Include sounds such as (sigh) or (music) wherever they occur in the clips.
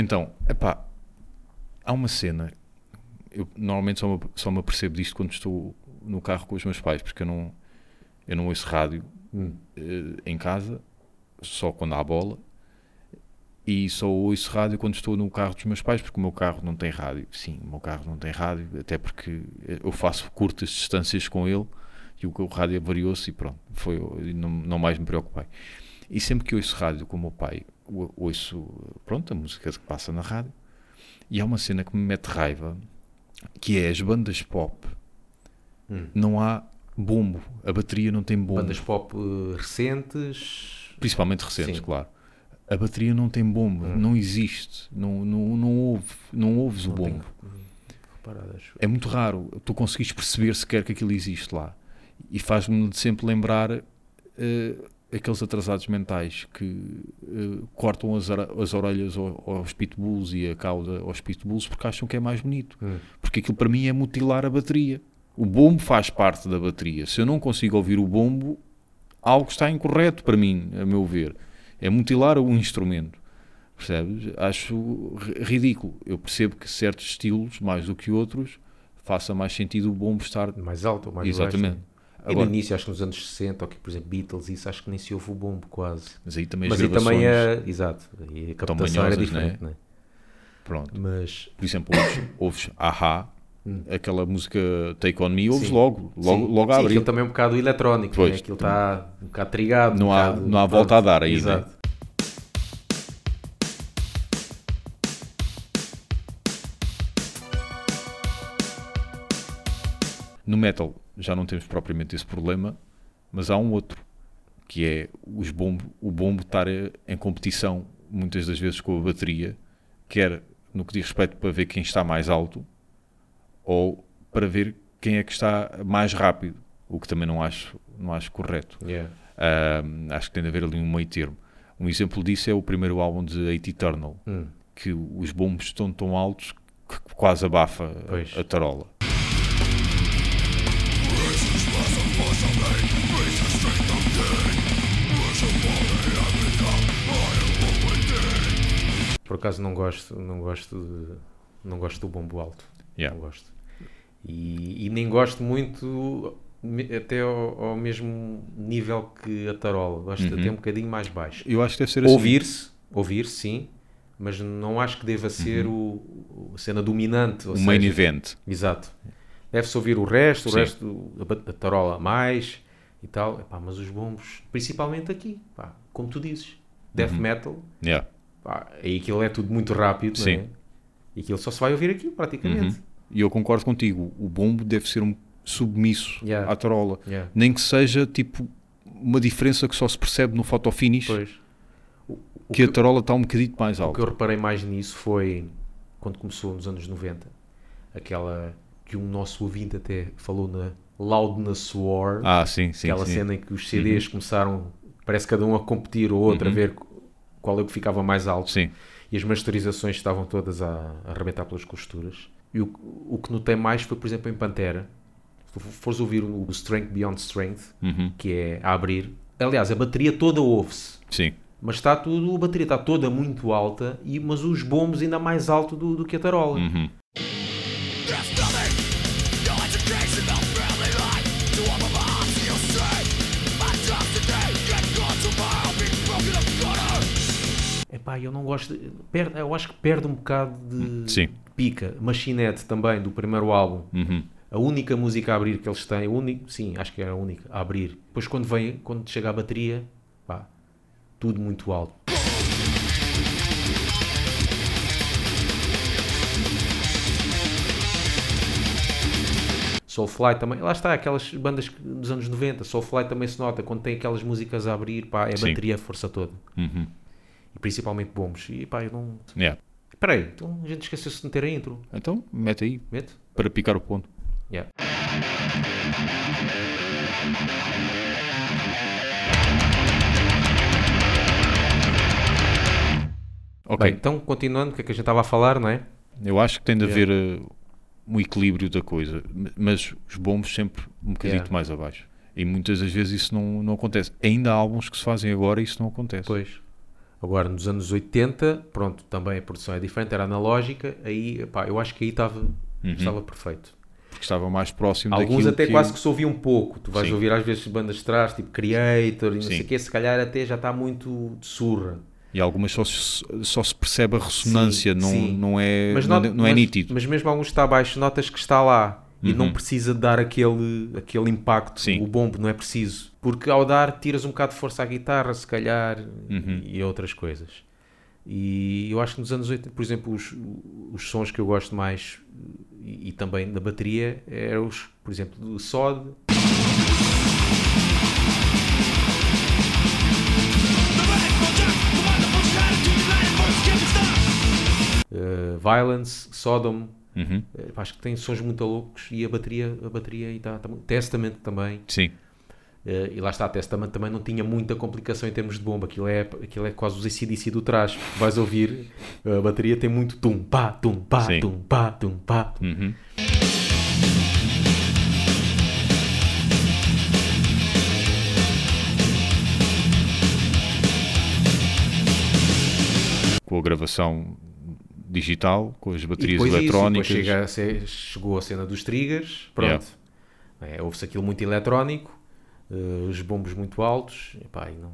Então, epá, há uma cena. Eu normalmente só me, só me apercebo disto quando estou no carro com os meus pais, porque eu não, eu não ouço rádio Hum. eh, em casa, só quando há bola. E só ouço rádio quando estou no carro dos meus pais, porque o meu carro não tem rádio. Sim, o meu carro não tem rádio, até porque eu faço curtas distâncias com ele e o, rádio variou-se e pronto, foi, não, não mais me preocupei. E sempre que ouço rádio com o meu pai, ouço pronto, a música que passa na rádio, e há uma cena que me mete raiva, que é as bandas pop, Hum. não há bombo, a bateria não tem bombo. Bandas pop eh, recentes. Principalmente recentes, Sim. claro. A bateria não tem bomba, Hum. não existe, não, não, não, ouve, não ouves o Não tenho bombo. É muito raro tu conseguires perceber sequer que aquilo existe lá. E faz-me sempre lembrar eh, aqueles atrasados mentais que eh, cortam as, as orelhas ao- aos pitbulls e a cauda aos pitbulls porque acham que é mais bonito. Hum. Porque aquilo para mim é mutilar a bateria. O bombo faz parte da bateria. Se eu não consigo ouvir o bombo, algo está incorreto para mim, a meu ver. É mutilar o instrumento. Percebes? Acho ri- ridículo. Eu percebo que certos estilos, mais do que outros, faça mais sentido o bombo estar. Mais alto ou mais Exatamente. baixo. E Agora, no início, acho que nos anos 60, ou que, por exemplo, Beatles, isso acho que nem se ouve o bombo quase. mas aí também Mas as aí também é. Exato. E a captação era manhosas, diferente, né? pronto. Mas. Por exemplo, ouves, ouves Ahá, Hum. aquela música Take On Me, ouves Sim. logo, logo, sim, logo a sim, abrir. aquilo também é um bocado eletrónico, Pois, né? aquilo está um bocado trigado. Não um há- bocado- não há volta a dar aí, né? No metal já não temos propriamente esse problema, mas há um outro, que é os bombo, o bombo estar eh, em competição muitas das vezes com a bateria, quer no que diz respeito para ver quem está mais alto ou para ver quem é que está mais rápido, o que também não acho, não acho correto. Yeah. Ah, acho que tem de haver ali um meio termo. Um exemplo disso é o primeiro álbum de Eight Eternal, Hum. que os bombos estão tão altos que quase abafa Pois. a tarola. Acaso não gosto, não gosto de, não gosto do bombo alto. Yeah. Não gosto. E, e nem gosto muito até ao, ao mesmo nível que a tarola. Gosto Uhum. até um bocadinho mais baixo. Eu acho que deve ser assim. Ouvir-se, ouvir sim, mas não acho que deva ser o, o- a cena dominante. ou o Uhum. main event. Exato. Deve-se ouvir o resto, o Sim. resto, a, a tarola mais e tal. Epá, mas os bombos, principalmente aqui, pá, como tu dizes, death Uhum. metal, Yeah. Pá, aí aquilo é tudo muito rápido, não é? Sim. E aquilo só se vai ouvir aqui, praticamente. Uhum. E eu concordo contigo. O bombo deve ser um submisso Yeah. à tarola. Yeah. Nem que seja tipo uma diferença que só se percebe no photo finish, Pois. O, o que a que, tarola está um bocadinho mais o que alta. eu reparei mais nisso foi quando começou nos anos 90, aquela que um nosso ouvinte até falou na Loudness War. Ah, sim, sim. aquela sim. Uhum. cena em que os CDs começaram, parece cada um a competir ou outro, a ver qual é o que ficava mais alto. Sim. E as masterizações estavam todas a, a arrebentar pelas costuras. E o, o que notei mais foi, por exemplo, em Pantera. Se fores ouvir o Strength Beyond Strength, Uhum. que é a abrir. Aliás, a bateria toda ouve-se. Sim. Mas está tudo, a bateria está toda muito alta, e, mas os bombos ainda mais alto do, do que a tarola. Uhum. Epá, eu não gosto. de- perde- eu acho que perde um bocado de Sim. pica. Machinette também, do primeiro álbum. Uhum. A única música a abrir que eles têm, único, sim, acho que era a única a abrir. Depois quando vem, quando chega a bateria, pá, tudo muito alto. Soulfly também, lá está, aquelas bandas dos anos 90, Soulfly também se nota, quando tem aquelas músicas a abrir, pá, é a bateria a força toda. Uhum. E principalmente bombos. E pá, eu não... Yeah. Espera aí, então a gente esqueceu-se de meter a intro. Então, mete aí Mete? para picar o ponto. Yeah. Ok. Bem, então continuando, o que é que a gente estava a falar, não é? Eu acho que tem de Yeah. haver uh, um equilíbrio da coisa, mas os bombos sempre um bocadinho Yeah. mais abaixo. E muitas das vezes isso não, não acontece. Ainda há álbuns que se fazem agora e isso não acontece. Pois. Agora, nos anos 80, pronto, também a produção é diferente, era analógica, aí, pá, eu acho que aí estava, estava perfeito. Porque estava mais próximo Alguns até que quase que se ouviam um pouco. Tu vais Sim. ouvir às vezes bandas de trás, tipo Creator e não sei o quê, se calhar até já está muito de surra. E algumas só se, só se percebe a ressonância, Sim, não, sim. não é, Mas, não, not- não é mas- nítido. Mas mesmo alguns está abaixo, notas que está lá e Uhum. não precisa dar aquele, aquele impacto. Sim. O bombo não é preciso. Porque ao dar, tiras um bocado de força à guitarra, se calhar, Uhum. e outras coisas. E eu acho que nos anos 80, por exemplo, os, os sons que eu gosto mais e, e também da bateria eram os, por exemplo, do Sod, eh, Violence, Sodom, Uhum. Eh, acho que tem sons muito loucos e a bateria, a bateria aí está, está Testament também. Sim, Eh, e lá está, Testament também não tinha muita complicação em termos de bomba. Aquilo é, aquilo é quase os ACDC do trás. Vais ouvir, a bateria tem muito tum, pá, tum, pá, Sim. tum, pá, tum, pá. Uhum. Com a gravação digital, com as baterias isso, eletrónicas. depois chega a ser- chegou a cena dos triggers, pronto. É, Houve-se aquilo muito eletrónico, eh, os bombos muito altos. Epá, não...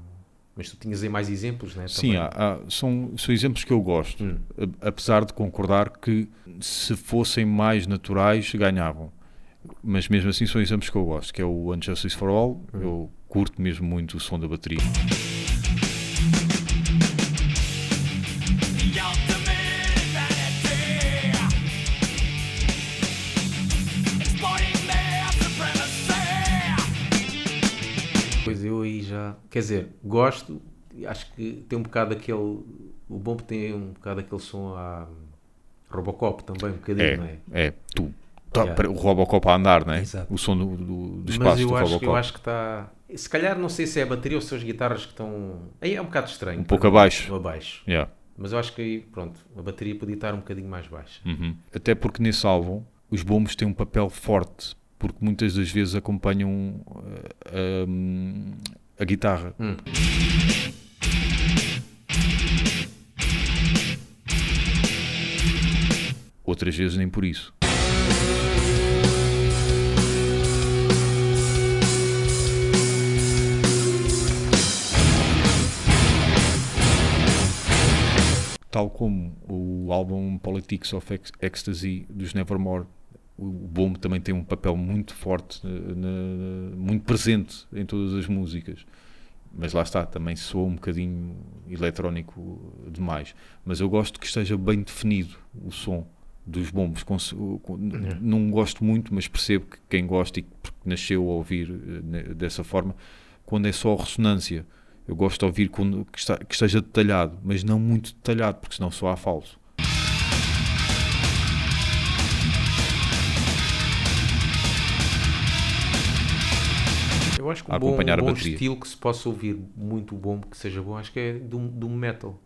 Mas tu tinhas aí mais exemplos, né? Sim, há- há- são, são exemplos que eu gosto, Hum. apesar de concordar que se fossem mais naturais ganhavam. Mas mesmo assim são exemplos que eu gosto, que é o Unjustice for All, Hum. eu curto mesmo muito o som da bateria. Quer dizer, gosto, acho que tem um bocado aquele. O bom tem um bocado aquele som a Robocop também, um bocadinho, não é? É, é, tu, tá, Yeah. o Robocop a andar, né? Exato. O som do, do, do Mas espaço eu do acho, Robocop. eu acho que está. Se calhar não sei se é a bateria ou se são as guitarras que estão. Aí é um bocado estranho. Um pouco abaixo. Abaixo. Yeah. Mas eu acho que aí, pronto, a bateria podia estar um bocadinho mais baixa. Uhum. Até porque nesse álbum os bombos têm um papel forte, porque muitas das vezes acompanham uh, um, a guitarra. Hum. Outras vezes nem por isso. Tal como o álbum Politics of Ec- Ecstasy dos Nevermore, o bombo também tem um papel muito forte, eh, muito presente em todas as músicas. Mas lá está, também soa um bocadinho eletrónico demais. Mas eu gosto que esteja bem definido o som dos bombos. Com- Não gosto muito, mas percebo que quem gosta e que nasceu a ouvir eh, dessa forma, quando é só ressonância. Eu gosto de ouvir quando, que, esteja detalhado, mas não muito detalhado, porque senão só há falso. Eu acho que um bom, um bom estilo que se possa ouvir muito bom, que seja bom, acho que é do, do metal.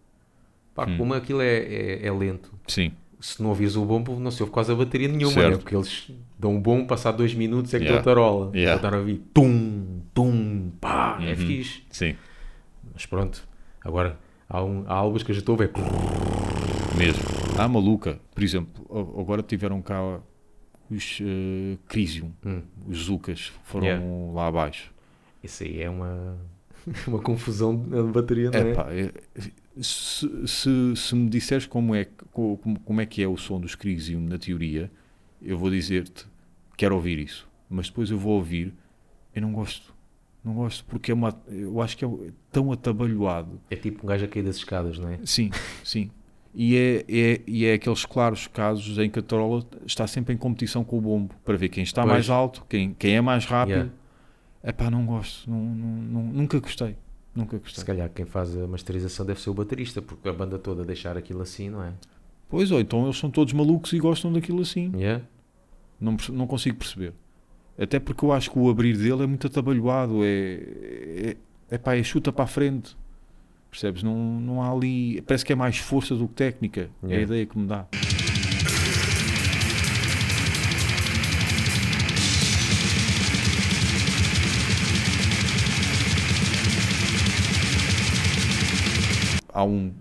Pá, Hum. como aquilo é, é, é lento. Sim, Se não ouvires o bombo, não se ouve quase a bateria nenhuma, Certo. né? porque eles dão um bom, passar dois minutos é que Yeah. tarola. Yeah. Voltar a ouvir tum, tum, pá, é Uhum. fixe. sim, Mas pronto, agora há, um, há álbuns que eu já estou a ver. mesmo. Há maluca, por exemplo, agora tiveram cá os eh, Crisium, Hum. os Zucas, foram Yeah. lá abaixo. Isso aí é uma, (laughs) uma confusão na bateria, não é? Epá, é- se, se, se me disseres como é, como, como é que é o som dos Crisium na teoria, eu vou dizer-te, quero ouvir isso. Mas depois eu vou ouvir, eu não gosto. Não gosto, porque é uma, eu acho que é tão atabalhoado. É tipo um gajo a cair das escadas, não é? Sim, sim. E é, é, e é aqueles claros casos em que a tarola está sempre em competição com o bombo, para ver quem está Pois. mais alto, quem, quem é mais rápido. Yeah. Epá, não gosto, não, não- nunca gostei. Nunca Se gostei. calhar quem faz a masterização deve ser o baterista, porque a banda toda deixar aquilo assim, não é? Pois, ou então eles são todos malucos e gostam daquilo assim. Yeah? Não, não consigo perceber. Até porque eu acho que o abrir dele é muito atabalhoado. É, é, é, pá, é chuta para a frente. Percebes? Não, não há ali. Parece que é mais força do que técnica. É a Yeah. ideia que me dá. Há um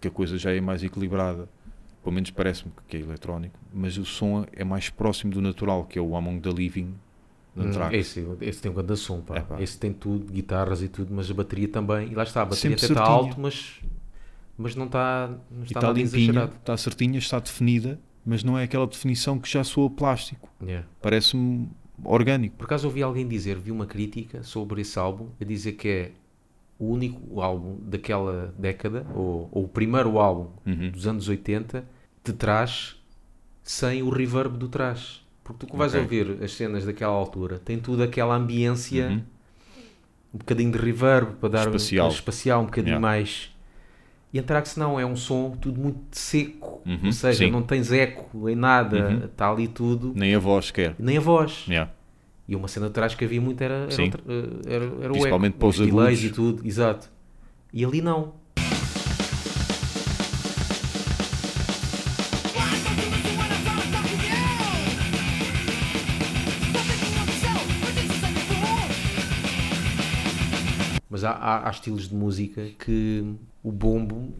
que a coisa já é mais equilibrada, pelo menos parece-me que é eletrónico, mas o som é mais próximo do natural, que é o Among the Living da Hum, esse, esse tem um grande som, pá. É, pá. Esse tem tudo, guitarras e tudo, mas a bateria também. E lá está, a bateria Sempre até está alto, mas, mas não está, não está está limpinha, está certinha, está definida, mas não é aquela definição que já soa plástico. Yeah. Parece-me orgânico. Por acaso ouvi alguém dizer, vi uma crítica sobre esse álbum, a dizer que é o único álbum daquela década, ou, ou o primeiro álbum Uhum. dos anos 80, de trás, sem o reverb do trás. Porque tu que vais Ok. ouvir as cenas daquela altura, tem tudo aquela ambiência, Uhum. um bocadinho de reverb para dar Espacial. um espacial, um bocadinho Yeah. mais. E a Trax não, é um som tudo muito seco, Uhum, ou seja, sim. não tens eco em nada, Uhum. está ali tudo, Nem a voz quer. nem a voz. Yeah. E uma cena de trás que havia muito era, era, outra- eh, era, era o Principalmente eco, para os delays e tudo, exato. E ali não. Mas há, há, há estilos de música que o bombo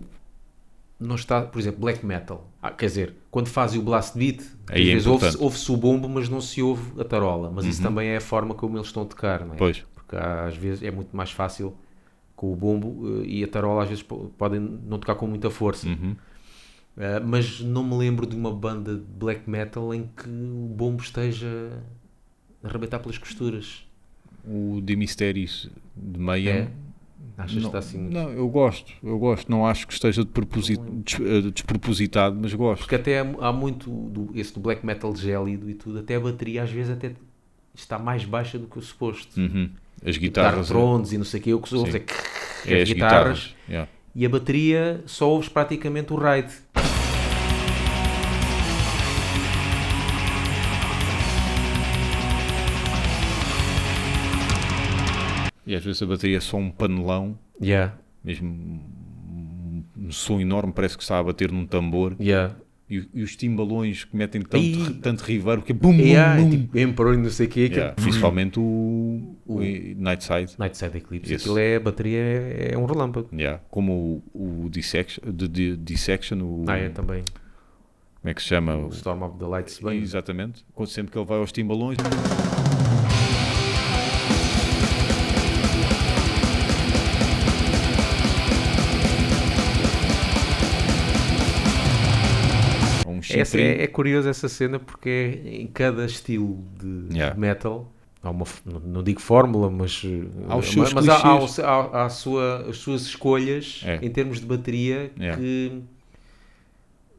não está, por exemplo, black metal. Ah, quer dizer, quando fazem o blast beat, às Aí é vezes ouve-se, ouve-se o bombo, mas não se ouve a tarola. Mas isso também é a forma como eles estão a tocar, não é? Pois. Porque às vezes é muito mais fácil com o bombo eh, e a tarola às vezes po- podem não tocar com muita força. Uhum. Eh, mas não me lembro de uma banda de black metal em que o bombo esteja a arrebentar pelas costuras. O de Mistérios de Meia. É? Achas que Não, está assim muito... não, eu gosto, eu gosto. Não acho que esteja de proposi- des- eh, despropositado, mas gosto. Porque até há- há muito do, esse do black metal gélido e tudo, até a bateria às vezes até está mais baixa do que o suposto. Uhum. As guitarras. trones e não sei o que, eu que Sim. é, é, as as guitarras, guitarras. yeah. e a bateria só ouves praticamente o ride. Às vezes a bateria é só um panelão, Yeah, mesmo um, som enorme, parece que está a bater num tambor. yeah. E, e os timbalões que metem tanto, Ih. tanto reverb que é bum, bum, Yeah, bum. tipo, Emperor e não sei o que, Yeah, Principalmente o, o Nightside. Nightside Eclipse, aquilo é, a bateria é, é um relâmpago. Yeah. Como o, o Dissection, de, de- Dissection o, Ah, é também. como é que se chama? O Storm of the Lights bem. Exatamente. Quando sempre que ele vai aos timbalões. Essa é, é curioso essa cena porque é em cada estilo de Yeah. metal há uma, não, digo fórmula, mas, eh, Há os mas, seus mas há, há, há- há a sua- as suas escolhas É. em termos de bateria que,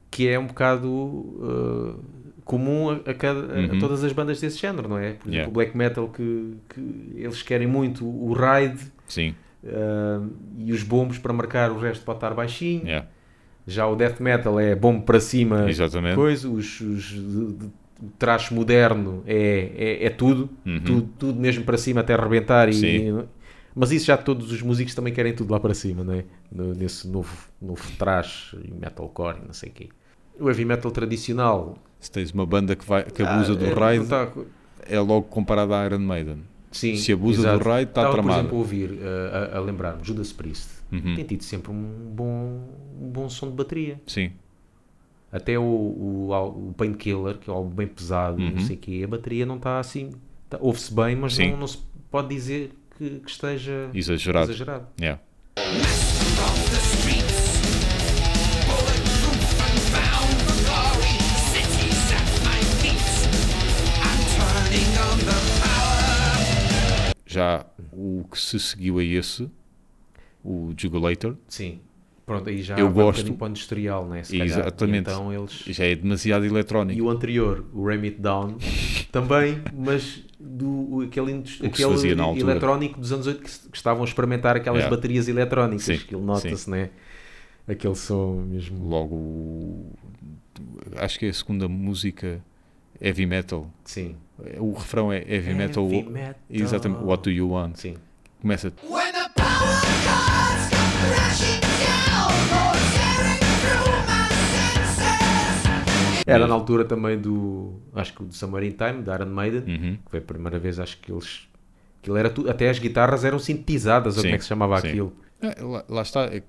que é um bocado eh, comum a, a cada- a Uhum. todas as bandas desse género, não é? Por exemplo, Yeah. o black metal que, que eles querem muito o ride eh, e os bombos para marcar o resto pode estar baixinho. yeah. Já o death metal é bombo para cima, exatamente. coisa, os, os de, de, moderno é, é, é tudo, Uhum. tudo, tudo mesmo para cima até arrebentar. E, Sim. mas isso já todos os músicos também querem tudo lá para cima, não é? No- nesse novo, novo traje e metalcore e não sei o quê. O heavy metal tradicional Se tens uma banda que, vai, que abusa ah, do é, raid, não tá- é logo comparado à Iron Maiden. Sim, se abusa do exato. raid, está Estava, tramado. por exemplo, a ouvir, uh, a, a lembrar-me, Judas Priest Uhum. tem tido sempre um bom, um bom som de bateria. Sim, Até o, o, o Painkiller, que é algo bem pesado, Uhum. não sei o quê, a bateria não está assim. tá- Ouve-se bem, mas não, não se pode dizer que, que esteja exagerado. exagerado. Yeah. Já o que se seguiu a esse, o Jugulator, Sim. Pronto, aí já Eu um gosto. para o industrial, né? Se. Exatamente. Então eles... já é demasiado eletrónico. E o anterior, o Ram It Down, também, mas do aquele, aquele eletrónico dos anos 80 que, que estavam a experimentar aquelas Yeah. baterias eletrónicas, Sim, que ele nota-se, né? Aquele som mesmo. Logo, acho que é a segunda música heavy metal. Sim. O refrão é heavy metal. Heavy metal. Exatamente. What do you want? Sim. Começa. When the power comes crashing down. Era na altura também do. Acho que o do Summer in Time, da Iron Maiden, Uhum. que foi a primeira vez, acho que eles. Aquilo era tudo, até as guitarras eram sintetizadas, ou como é que se chamava sim. aquilo? É, lá, lá está. é-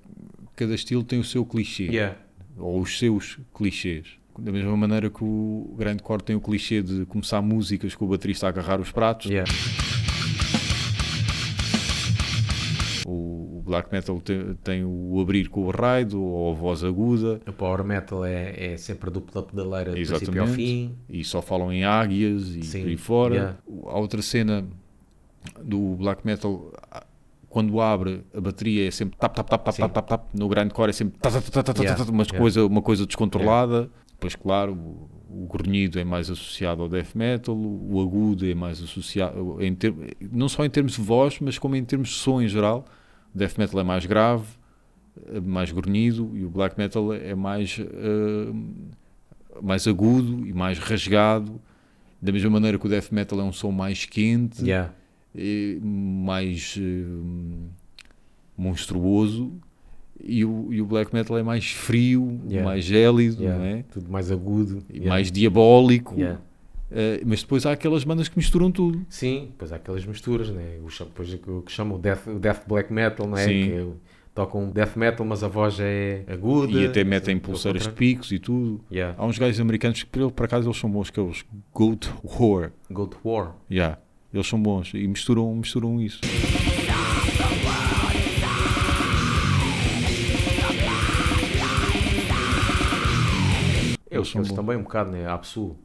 cada estilo tem o seu clichê, Yeah. ou os seus clichês. Da mesma maneira que o grindcore tem o clichê de começar músicas com o baterista a agarrar os pratos, Yeah. o o black metal te- tem, o abrir com o raido ou a voz aguda O power metal é, é sempre a dupla pedaleira do princípio ao Exatamente. fim. e só falam em águias e Sim, por aí fora. yeah. A outra cena do black metal, quando abre, a bateria é sempre tap, tap, tap, tap, tap, tap, tap. No grindcore é sempre tap, tap, tap, tap, Yeah, tap, uma, yeah. coisa, uma coisa descontrolada. Depois, claro, o, o grunhido é mais associado ao death metal, o agudo é mais associado, em ter- não só em termos de voz, mas como em termos de som em geral. O death metal é mais grave, é mais grunhido, e o black metal é mais, eh, mais agudo e mais rasgado. Da mesma maneira que o death metal é um som mais quente, Yeah. mais eh, monstruoso, e o, e o black metal é mais frio, Yeah. mais gélido, Yeah. não é? Tudo mais agudo. E Yeah. mais diabólico. Eh, mas depois há aquelas bandas que misturam tudo. Sim, depois há aquelas misturas, né? o, depois o que chamam o death, o death black metal, não é? Sim. Que é tocam death metal, mas a voz é aguda. E até metem Sim, pulseiras de picos e tudo. Yeah. Há uns gajos americanos que, por acaso, eles são bons, que é os Goat War. Go to war. Yeah. Eles são bons e misturam, misturam isso. Eles, são eles bons. também um bocado, né? Apsu,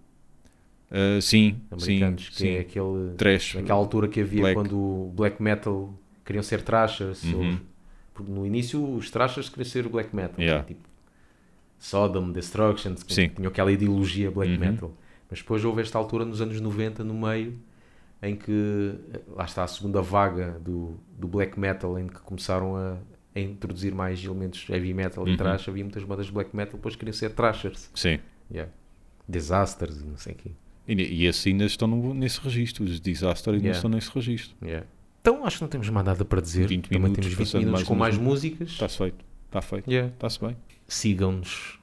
Uh, sim, americanos, sim, que sim. é aquele, Trash. aquela altura que havia Black. quando o black metal queriam ser trashers. Uhum. ou- porque no início os trashers queriam ser o black metal. Yeah. Tipo, Sodom, Destruction, que Sim. tinham aquela ideologia black Uhum. metal. Mas depois houve esta altura nos anos 90, no meio, em que eh, lá está a segunda vaga do, do black metal, em que começaram a, a introduzir mais elementos heavy metal e Uhum. thrash. Havia muitas bandas de black metal, depois queriam ser trashers. Sim. Yeah. Disasters, e não sei o quê. E, e esses ainda estão no- nesse registro. Os Disaster ainda Yeah. estão nesse registro. Yeah. Então acho que não temos mais nada para dizer. 20 Também minutos, temos 20 passando minutos mais com mais músicas. Está-se feito. Está feito. Está-se bem. Sigam-nos.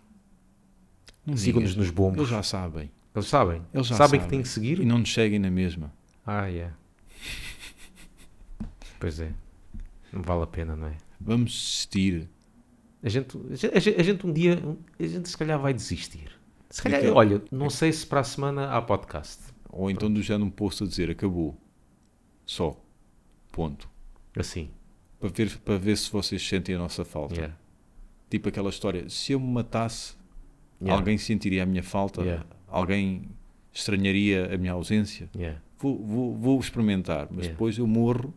Sigam-nos nos bombos. Eles já sabem. Eles sabem. Eles já sabem, sabem. que têm que seguir. E não nos seguem na mesma. Ah, yeah. (laughs) Pois é. Não vale a pena, não é? Vamos desistir. A gente, a gente, a gente um dia, a gente se calhar vai desistir. Se calhar, olha, não sei se para a semana há podcast. Ou então do género um post a dizer acabou. Só. Ponto. Assim. Para ver, para ver se vocês sentem a nossa falta. Yeah. Tipo aquela história. Se eu me matasse, Yeah. alguém sentiria a minha falta. Yeah. Alguém estranharia a minha ausência. Vou, vou, vou experimentar. Mas depois eu morro.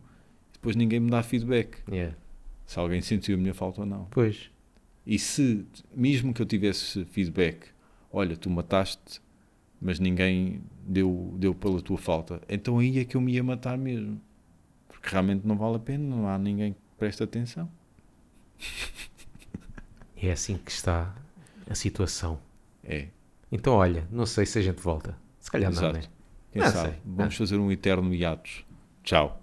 Depois ninguém me dá feedback. Se alguém sentiu a minha falta ou não. Pois. E se, mesmo que eu tivesse feedback, olha, tu mataste, mas ninguém deu, deu pela tua falta, então aí é que eu me ia matar mesmo. Porque realmente não vale a pena, não há ninguém que preste atenção. É assim que está a situação. É, Então, olha, não sei se a gente volta. Se calhar não, exato. né? Quem Não sabe? sei. Vamos fazer um eterno hiatus. Tchau.